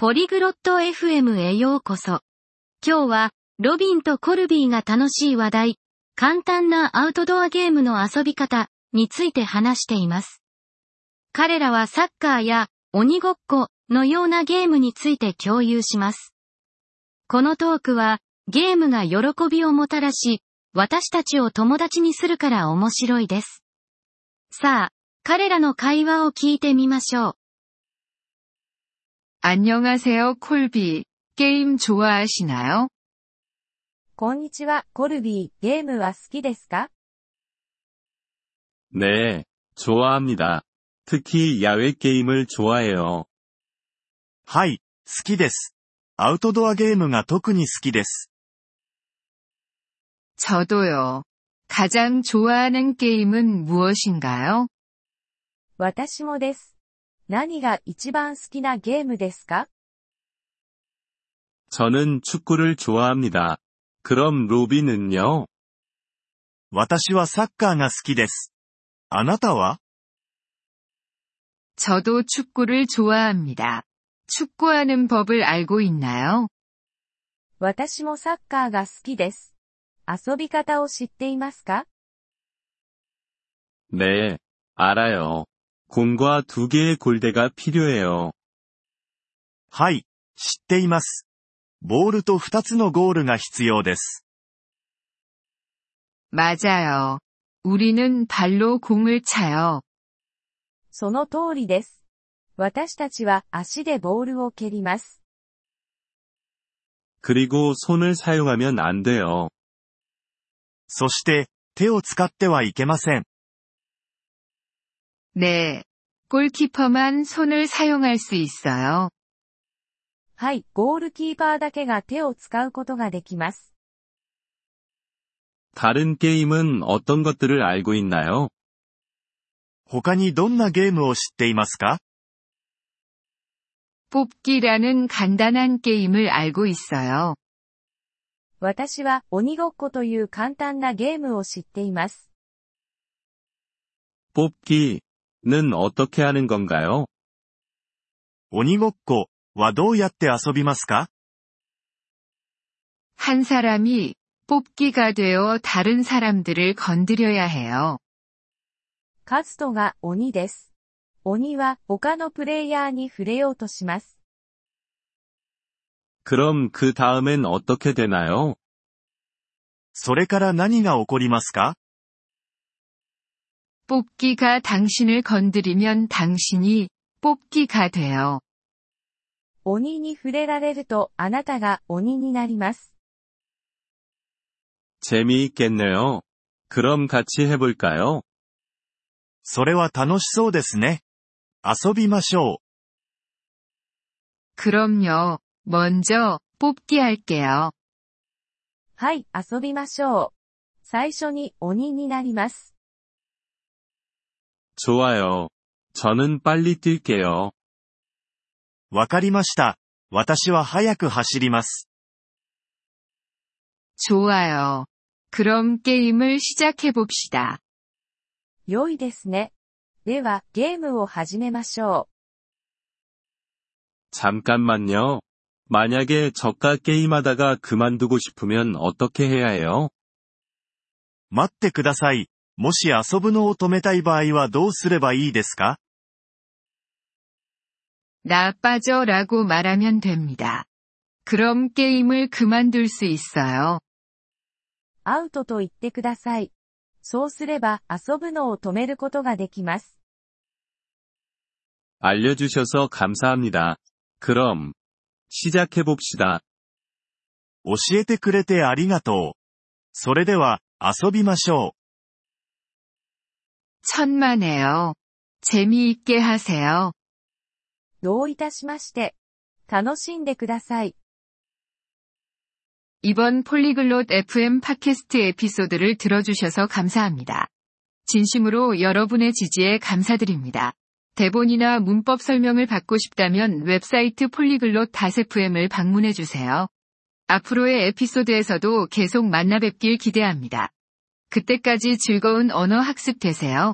ポリグロット FM へようこそ。今日は、ロビンとコルビーが楽しい話題、簡単なアウトドアゲームの遊び方について話しています。彼らはサッカーや鬼ごっこのようなゲームについて共有します。このトークは、ゲームが喜びをもたらし、私たちを友達にするから面白いです。さあ、彼らの会話を聞いてみましょう。 안녕하세요, 콜비. 게임 좋아하시나요? こんにちは、コルビー。ゲームは好きですか 네, 좋아합니다. 특히 야외 게임을 좋아해요. はい、好きです。アウトドアゲームが特に好きです。 저도요. 가장 좋아하는 게임은 무엇인가요? 私もです。 何が一番好きなゲームですか 저는 축구를 좋아합니다. 그럼 로비는요? 私はサッカーが好きです。あなたは 저도 축구를 좋아합니다. 축구하는 법을 알고 있나요? 私もサッカーが好きです。遊び方を知っていますか 네, 알아요. 공과 두 개의 골대가 필요해요. はい、知っています。ボールと2つのゴールが必要です。 맞아요. 우리는 발로 공을 차요. その通りです。私たちは足でボールを蹴ります。 그리고 손을 사용하면 안 돼요. そして、手を使ってはいけません。 네. 골키퍼만 손을 사용할 수 있어요. はい、ゴールキーパーだけが手を使うことができます。 다른 게임은 어떤 것들을 알고 있나요? 他にどんなゲームを知っていますか 뽑기라는 간단한 게임을 알고 있어요. 私は鬼ごっこという簡単なゲームを知っています。 뽑기 는 어떻게 하는 건가요? 鬼ごっこはどうやって遊びますか 한 사람이 뽑기가 되어 다른 사람들을 건드려야 해요. カズトが鬼です。鬼は他のプレイヤーに触れようとします。 그럼 그 다음엔 어떻게 되나요? それから何が起こりますか 뽑기가 당신을 건드리면 당신이 뽑기가 돼요. 鬼に触れられるとあなたが鬼になります。 재미있겠네요. 그럼 같이 해볼까요? それは楽しそうですね。遊びましょう。 그럼요. 먼저 뽑기 할게요. はい、遊びましょう。最初に鬼になります。 좋아요. 저는 빨리 뛸게요. わかりました。私は早く走ります。 좋아요. 그럼 게임을 시작해봅시다. 良いですね。では、ゲームを始めましょ 잠깐만요. 만약에 저가 게임하다가 그만두고 싶으면 어떻게 해야 해요? 待ってください。 もし遊ぶのを止めたい場合はどうすればいいですか 나 빠져라고 말하면 됩니다. 그럼 게임을 그만둘 수 있어요. う。アウトと言ってください。そうすれば遊ぶのを止めることができます。 알려주셔서 감사합니다. 그럼 시작해봅시다. 教えてくれてありがとう。それでは、遊びましょう。 천만에요. 재미있게 하세요. どういたしまして。楽しんでください。 이번 폴리글롯 FM 팟캐스트 에피소드를 들어주셔서 감사합니다. 진심으로 여러분의 지지에 감사드립니다. 대본이나 문법 설명을 받고 싶다면 웹사이트 폴리글롯 FM을 방문해주세요. 앞으로의 에피소드에서도 계속 만나 뵙길 기대합니다. 그때까지 즐거운 언어 학습 되세요.